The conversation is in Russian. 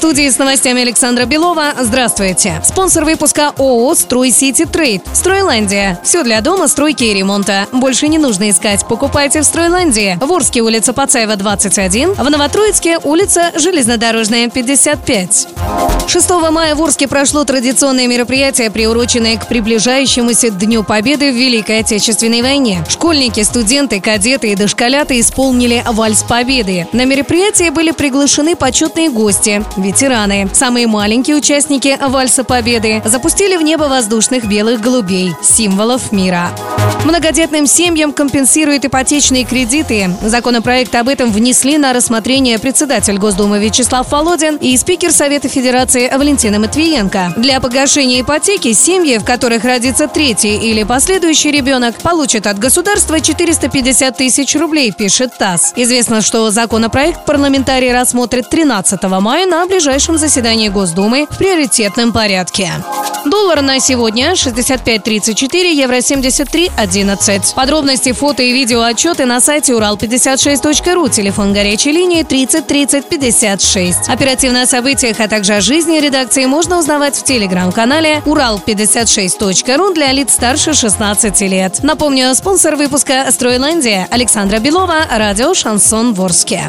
Студии с новостями Александра Белова. Здравствуйте. Спонсор выпуска ООО «Строй Сити Трейд». «Стройландия». Все для дома, стройки и ремонта. Больше не нужно искать. Покупайте в «Стройландии». В Орске улица Пацаева, 21. В Новотроицке улица Железнодорожная, 55. 6 мая в Орске прошло традиционное мероприятие, приуроченное к приближающемуся Дню Победы в Великой Отечественной войне. Школьники, студенты, кадеты и дошколята исполнили «Вальс Победы». На мероприятие были приглашены почетные гости – ветераны. Самые маленькие участники «Вальса Победы» запустили в небо воздушных белых голубей – символов мира. Многодетным семьям компенсируют ипотечные кредиты. Законопроект об этом внесли на рассмотрение председатель Госдумы Вячеслав Володин и спикер Совета Федерации Валентина Матвиенко. Для погашения ипотеки семьи, в которых родится третий или последующий ребенок, получат от государства 450 тысяч рублей, пишет ТАСС. Известно, что законопроект парламентарии рассмотрят 13 мая на ближайшем заседании Госдумы в приоритетном порядке. Доллар на сегодня 65.34, евро 73.11. Подробности, фото и видео отчеты на сайте урал56.ру, телефон горячей линии 30 30 56. Оперативно о событиях, а также о жизни редакции можно узнавать в телеграм-канале урал56.ру для лиц старше 16 лет. Напомню, спонсор выпуска «Стройландия» Александра Белова, радио «Шансон Ворске».